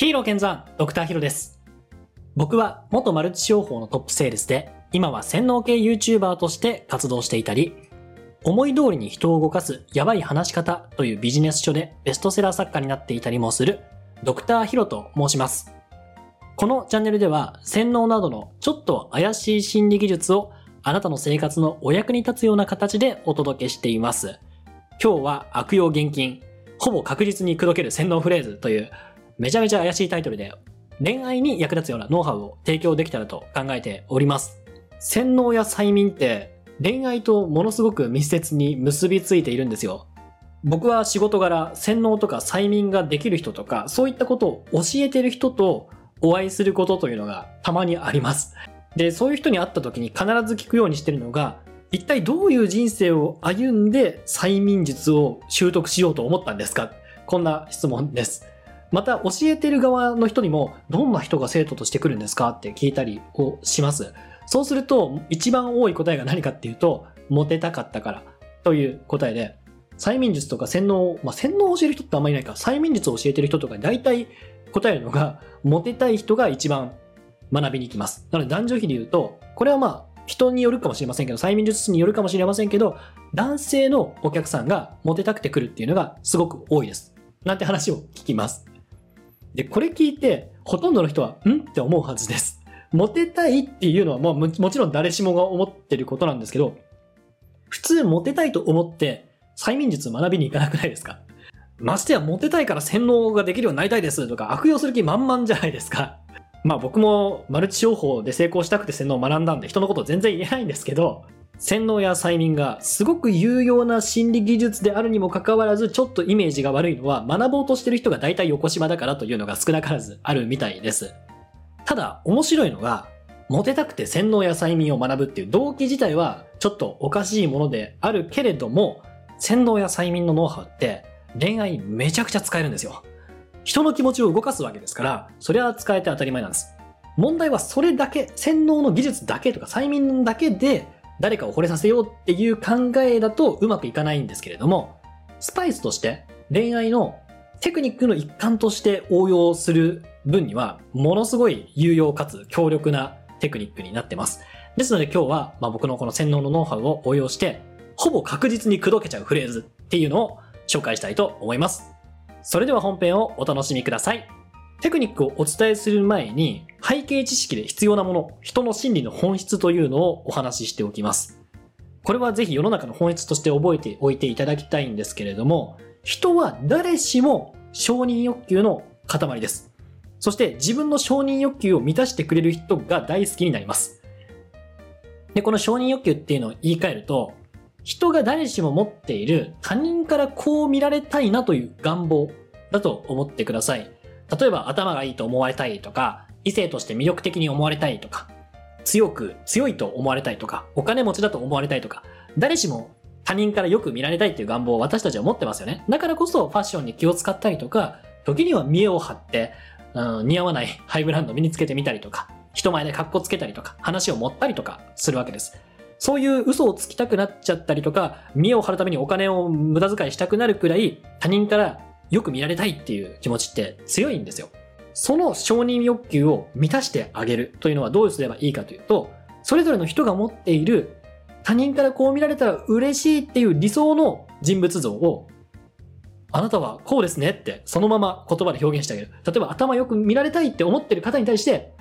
ヒーロー健山、ドクターヒロです。僕は元マルチ商法のトップセールスで、今は洗脳系 YouTuber として活動していたり、思い通りに人を動かすやばい話し方というビジネス書でベストセラー作家になっていたりもするドクターヒロと申します。このチャンネルでは洗脳などのちょっと怪しい心理技術をあなたの生活のお役に立つような形でお届けしています。今日は悪用現金、ほぼ確実に口説ける洗脳フレーズというめちゃめちゃ怪しいタイトルで恋愛に役立つようなノウハウを提供できたらと考えております。洗脳や催眠って恋愛とものすごく密接に結びついているんですよ。僕は仕事柄洗脳とか催眠ができる人とかそういったことを教えてる人とお会いすることというのがたまにあります。で、そういう人に会った時に必ず聞くようにしてるのが一体どういう人生を歩んで催眠術を習得しようと思ったんですか？こんな質問です。また教えてる側の人にもどんな人が生徒としてくるんですかって聞いたりをします。そうすると一番多い答えが何かっていうとモテたかったからという答えで催眠術とか洗脳、まあ、洗脳を教える人ってあんまりいないから催眠術を教えてる人とか大体答えるのがモテたい人が一番学びに行きます。なので男女比で言うとこれはまあ人によるかもしれませんけど催眠術師によるかもしれませんけど男性のお客さんがモテたくて来るっていうのがすごく多いです。なんて話を聞きます。で、これ聞いて、ほとんどの人は、ん？って思うはずです。モテたいっていうのは、もうもちろん誰しもが思ってることなんですけど、普通モテたいと思って、催眠術学びに行かなくないですか？ましてやモテたいから洗脳ができるようになりたいですとか、悪用する気満々じゃないですか？まあ僕もマルチ商法で成功したくて洗脳を学んだんで人のこと全然言えないんですけど、洗脳や催眠がすごく有用な心理技術であるにもかかわらずちょっとイメージが悪いのは学ぼうとしてる人が大体横島だからというのが少なからずあるみたいです。ただ面白いのがモテたくて洗脳や催眠を学ぶっていう動機自体はちょっとおかしいものであるけれども洗脳や催眠のノウハウって恋愛めちゃくちゃ使えるんですよ。人の気持ちを動かすわけですからそれは使えて当たり前なんです。問題はそれだけ洗脳の技術だけとか催眠だけで誰かを惚れさせようっていう考えだとうまくいかないんですけれども、スパイスとして恋愛のテクニックの一環として応用する分には、ものすごい有用かつ強力なテクニックになってます。ですので今日は、まあ、僕のこの洗脳のノウハウを応用して、ほぼ確実に口説けちゃうフレーズっていうのを紹介したいと思います。それでは本編をお楽しみください。テクニックをお伝えする前に背景知識で必要なもの、人の心理の本質というのをお話ししておきます。これはぜひ世の中の本質として覚えておいていただきたいんですけれども、人は誰しも承認欲求の塊です。そして自分の承認欲求を満たしてくれる人が大好きになります。で、この承認欲求っていうのを言い換えると、人が誰しも持っている他人からこう見られたいなという願望だと思ってください。例えば頭がいいと思われたいとか、異性として魅力的に思われたいとか、強く、強いと思われたいとか、お金持ちだと思われたいとか、誰しも他人からよく見られたいっていう願望を私たちは持ってますよね。だからこそファッションに気を使ったりとか、時には見栄を張って、うん、似合わない ハイブランドを身につけてみたりとか、人前で格好つけたりとか、話を持ったりとかするわけです。そういう嘘をつきたくなっちゃったりとか、見栄を張るためにお金を無駄遣いしたくなるくらい、他人からよく見られたいっていう気持ちって強いんですよ。その承認欲求を満たしてあげるというのはどうすればいいかというと、それぞれの人が持っている他人からこう見られたら嬉しいっていう理想の人物像を、あなたはこうですねってそのまま言葉で表現してあげる。例えば頭よく見られたいって思ってる方に対して、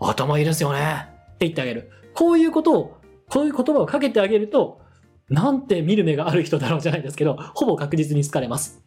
頭いいですよねって言ってあげる。こういうことを、こういう言葉をかけてあげると、なんて見る目がある人だろうじゃないですけど、ほぼ確実に好かれます。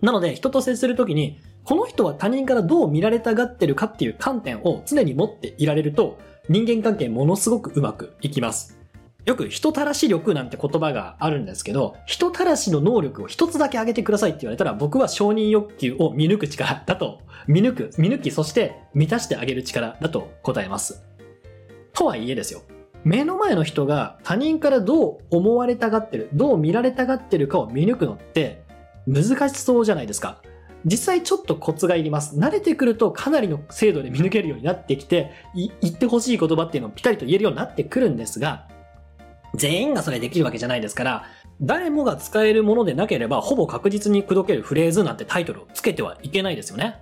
なので、人と接するときに、この人は他人からどう見られたがってるかっていう観点を常に持っていられると、人間関係ものすごくうまくいきます。よく人たらし力なんて言葉があるんですけど、人たらしの能力を一つだけ上げてくださいって言われたら、僕は承認欲求を見抜く力だと、見抜く、見抜き、そして満たしてあげる力だと答えます。とはいえですよ。目の前の人が他人からどう思われたがってる、どう見られたがってるかを見抜くのって難しそうじゃないですか。実際ちょっとコツがいります。慣れてくるとかなりの精度で見抜けるようになってきて、言ってほしい言葉っていうのをピタリと言えるようになってくるんですが、全員がそれできるわけじゃないですから、誰もが使えるものでなければ、ほぼ確実に口説けるフレーズなんてタイトルをつけてはいけないですよね。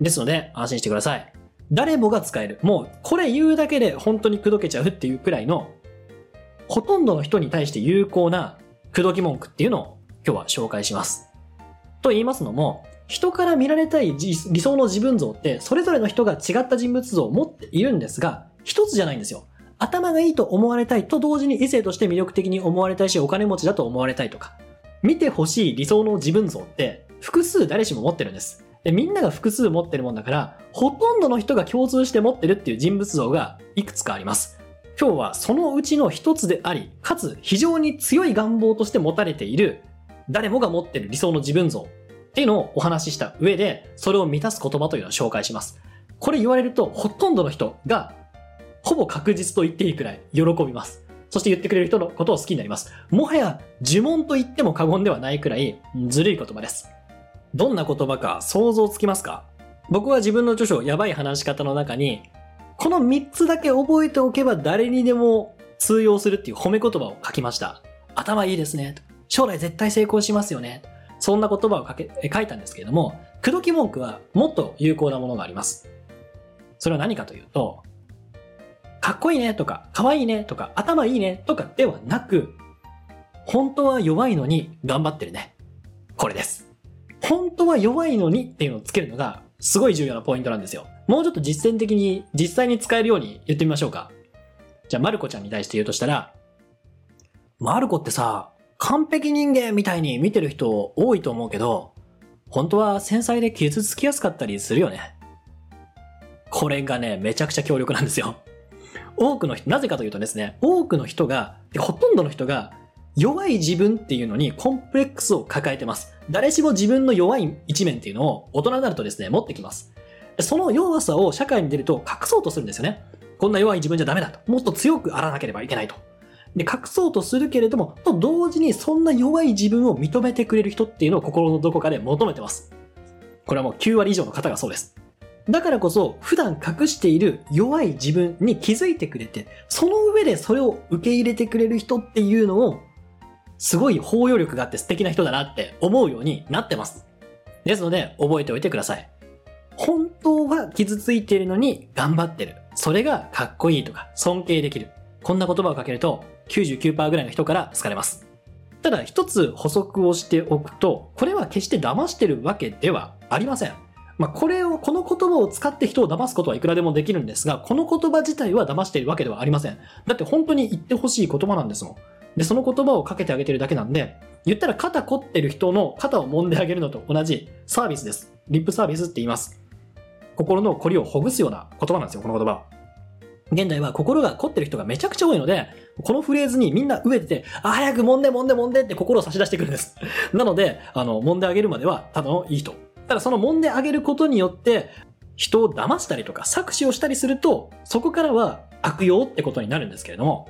ですので、安心してください。誰もが使える。もう、これ言うだけで本当に口説けちゃうっていうくらいの、ほとんどの人に対して有効な口説き文句っていうのを今日は紹介します。と言いますのも、人から見られたい理想の自分像って、それぞれの人が違った人物像を持っているんですが、一つじゃないんですよ。頭がいいと思われたいと同時に異性として魅力的に思われたいし、お金持ちだと思われたいとか、見てほしい理想の自分像って、複数誰しも持ってるんです。で、みんなが複数持ってるもんだから、ほとんどの人が共通して持ってるっていう人物像がいくつかあります。今日はそのうちの一つであり、かつ非常に強い願望として持たれている、誰もが持ってる理想の自分像っていうのをお話しした上で、それを満たす言葉というのを紹介します。これ言われると、ほとんどの人が、ほぼ確実と言っていいくらい喜びます。そして言ってくれる人のことを好きになります。もはや呪文と言っても過言ではないくらいずるい言葉です。どんな言葉か想像つきますか？僕は自分の著書やばい話し方の中に、この3つだけ覚えておけば誰にでも通用するっていう褒め言葉を書きました。頭いいですね。将来絶対成功しますよね。そんな言葉を書け書いたんですけれども、口説き文句はもっと有効なものがあります。それは何かというと、かっこいいねとか、かわいいねとか、頭いいねとかではなく、本当は弱いのに頑張ってるね。これです。本当は弱いのにっていうのをつけるのがすごい重要なポイントなんですよ。もうちょっと実践的に実際に使えるように言ってみましょうか。じゃあ、まる子ちゃんに対して言うとしたら、まる子ってさ、完璧人間みたいに見てる人多いと思うけど、本当は繊細で傷つきやすかったりするよね。これがね、めちゃくちゃ強力なんですよ。多くの人、なぜかというとですね、多くの人が、ほとんどの人が、弱い自分っていうのにコンプレックスを抱えてます。誰しも自分の弱い一面っていうのを大人になるとですね、持ってきます。その弱さを社会に出ると隠そうとするんですよね。こんな弱い自分じゃダメだと。もっと強くあらなければいけないと。で、隠そうとするけれども、と同時にそんな弱い自分を認めてくれる人っていうのを心のどこかで求めてます。これはもう9割以上の方がそうです。だからこそ、普段隠している弱い自分に気づいてくれて、その上でそれを受け入れてくれる人っていうのを、すごい包容力があって素敵な人だなって思うようになってます。ですので、覚えておいてください。本当は傷ついているのに頑張ってる。それがかっこいいとか尊敬できる。こんな言葉をかけると99%ぐらいの人から好かれます。ただ一つ補足をしておくと、これは決して騙してるわけではありません。まあ、これを、この言葉を使って人を騙すことはいくらでもできるんですが、この言葉自体は騙しているわけではありません。だって本当に言ってほしい言葉なんですもん。で、その言葉をかけてあげてるだけなんで、言ったら肩凝ってる人の肩を揉んであげるのと同じサービスです。リップサービスって言います。心の凝りをほぐすような言葉なんですよ、この言葉は。現代は心が凝ってる人がめちゃくちゃ多いので、このフレーズにみんな飢えてて、あ、早く揉んで揉んで揉んでって心を差し出してくるんです。なので、あの、揉んであげるまではただのいい人。ただその揉んであげることによって、人を騙したりとか搾取をしたりすると、そこからは悪用ってことになるんですけれども、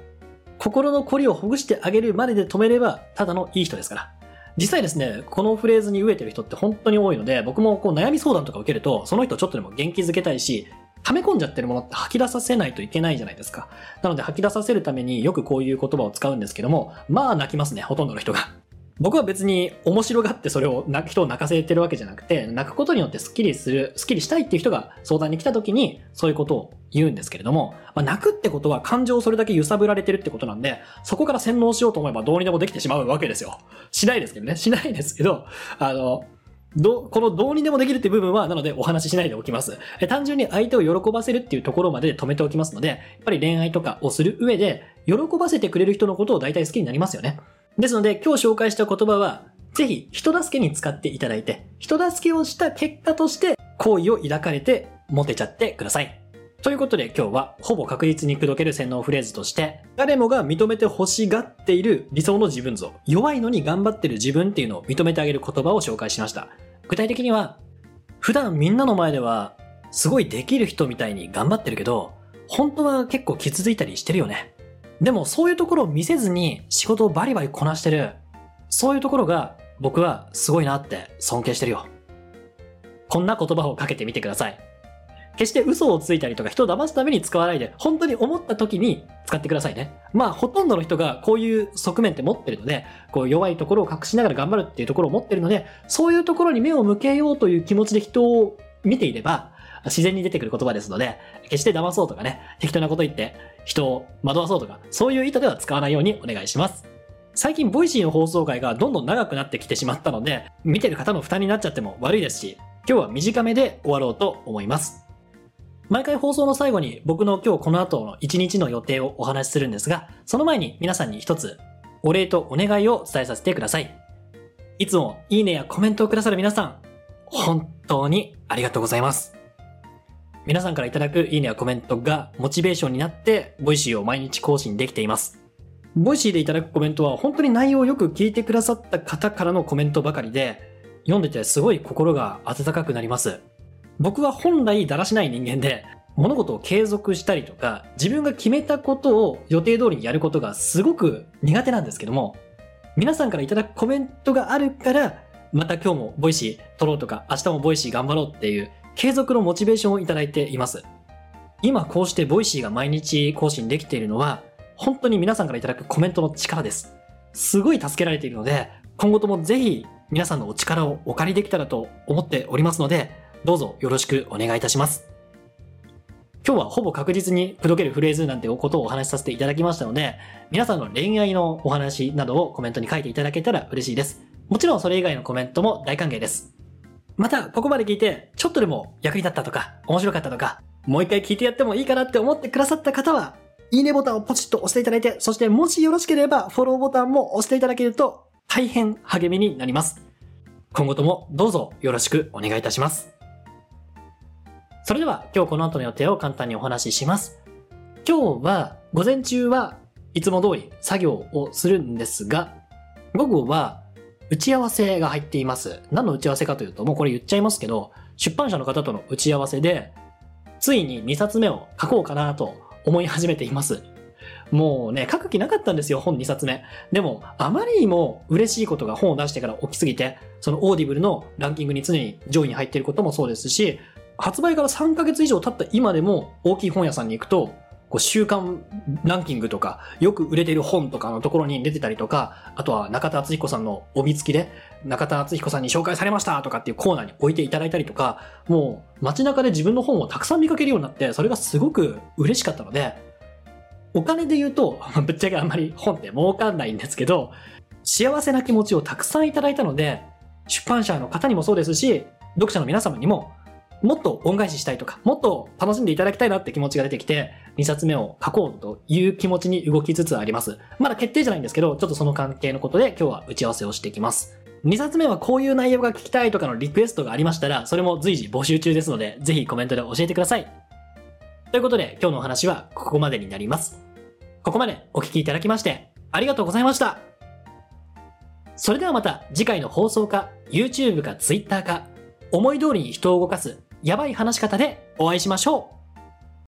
心の凝りをほぐしてあげるまでで止めれば、ただのいい人ですから。実際ですね、このフレーズに飢えてる人って本当に多いので、僕もこう悩み相談とか受けると、その人ちょっとでも元気づけたいし、溜め込んじゃってるものって吐き出させないといけないじゃないですか。なので吐き出させるためによくこういう言葉を使うんですけども、まあ泣きますね、ほとんどの人が。僕は別に面白がってそれを泣く人を泣かせてるわけじゃなくて、泣くことによってスッキリする、スッキリしたいっていう人が相談に来た時にそういうことを言うんですけれども、まあ、泣くってことは感情をそれだけ揺さぶられてるってことなんで、そこから洗脳しようと思えばどうにでもできてしまうわけですよ。しないですけどね。しないですけど、あの、ど、このどうにでもできるって部分は、なのでお話ししないでおきます。単純に相手を喜ばせるっていうところまで止めておきますので、やっぱり恋愛とかをする上で、喜ばせてくれる人のことを大体好きになりますよね。ですので、今日紹介した言葉は、ぜひ人助けに使っていただいて、人助けをした結果として、好意を抱かれて、モテちゃってください。ということで今日はほぼ確実に口説ける洗脳フレーズとして誰もが認めて欲しがっている理想の自分像弱いのに頑張ってる自分っていうのを認めてあげる言葉を紹介しました。具体的には普段みんなの前ではすごいできる人みたいに頑張ってるけど本当は結構傷ついたりしてるよね。でもそういうところを見せずに仕事をバリバリこなしてるそういうところが僕はすごいなって尊敬してるよ。こんな言葉をかけてみてください。決して嘘をついたりとか人を騙すために使わないで、本当に思った時に使ってくださいね。まあ、ほとんどの人がこういう側面って持ってるので、こう弱いところを隠しながら頑張るっていうところを持ってるので、そういうところに目を向けようという気持ちで人を見ていれば、自然に出てくる言葉ですので、決して騙そうとかね、適当なこと言って人を惑わそうとか、そういう意図では使わないようにお願いします。最近、ボイシーの放送回がどんどん長くなってきてしまったので、見てる方の負担になっちゃっても悪いですし、今日は短めで終わろうと思います。毎回放送の最後に僕の今日この後の一日の予定をお話しするんですが、その前に皆さんに一つお礼とお願いを伝えさせてください。いつもいいねやコメントをくださる皆さん、本当にありがとうございます。皆さんからいただくいいねやコメントがモチベーションになって、ボイシーを毎日更新できています。ボイシーでいただくコメントは本当に内容をよく聞いてくださった方からのコメントばかりで、読んでてすごい心が温かくなります。僕は本来だらしない人間で、物事を継続したりとか、自分が決めたことを予定通りにやることがすごく苦手なんですけども、皆さんからいただくコメントがあるから、また今日もボイシー撮ろうとか、明日もボイシー頑張ろうっていう継続のモチベーションをいただいています。今こうしてボイシーが毎日更新できているのは、本当に皆さんからいただくコメントの力です。すごい助けられているので、今後ともぜひ皆さんのお力をお借りできたらと思っておりますので、どうぞよろしくお願いいたします。今日はほぼ確実に口説けるフレーズなんてことをお話しさせていただきましたので、皆さんの恋愛のお話などをコメントに書いていただけたら嬉しいです。もちろんそれ以外のコメントも大歓迎です。また、ここまで聞いて、ちょっとでも役に立ったとか、面白かったとか、もう一回聞いてやってもいいかなって思ってくださった方は、いいねボタンをポチッと押していただいて、そしてもしよろしければフォローボタンも押していただけると大変励みになります。今後ともどうぞよろしくお願いいたします。それでは今日この後の予定を簡単にお話しします。今日は午前中はいつも通り作業をするんですが、午後は打ち合わせが入っています。何の打ち合わせかというと、もうこれ言っちゃいますけど、出版社の方との打ち合わせで、ついに2冊目を書こうかなと思い始めています。もうね、書く気なかったんですよ、本2冊目。でも、あまりにも嬉しいことが本を出してから起きすぎて、そのオーディブルのランキングに常に上位に入っていることもそうですし、発売から3ヶ月以上経った今でも大きい本屋さんに行くと、こう週間ランキングとか、よく売れてる本とかのところに出てたりとか、あとは中田敦彦さんの帯付きで、中田敦彦さんに紹介されましたとかっていうコーナーに置いていただいたりとか、もう街中で自分の本をたくさん見かけるようになって、それがすごく嬉しかったので、お金で言うと、ぶっちゃけあんまり本って儲かんないんですけど、幸せな気持ちをたくさんいただいたので、出版社の方にもそうですし、読者の皆様にももっと恩返ししたいとか、もっと楽しんでいただきたいなって気持ちが出てきて、2冊目を書こうという気持ちに動きつつあります。まだ決定じゃないんですけど、ちょっとその関係のことで今日は打ち合わせをしていきます。2冊目はこういう内容が聞きたいとかのリクエストがありましたら、それも随時募集中ですので、ぜひコメントで教えてください。ということで、今日のお話はここまでになります。ここまでお聞きいただきまして、ありがとうございました。それではまた次回の放送か、YouTube か Twitter か、思い通りに人を動かすやばい話し方でお会いしましょう。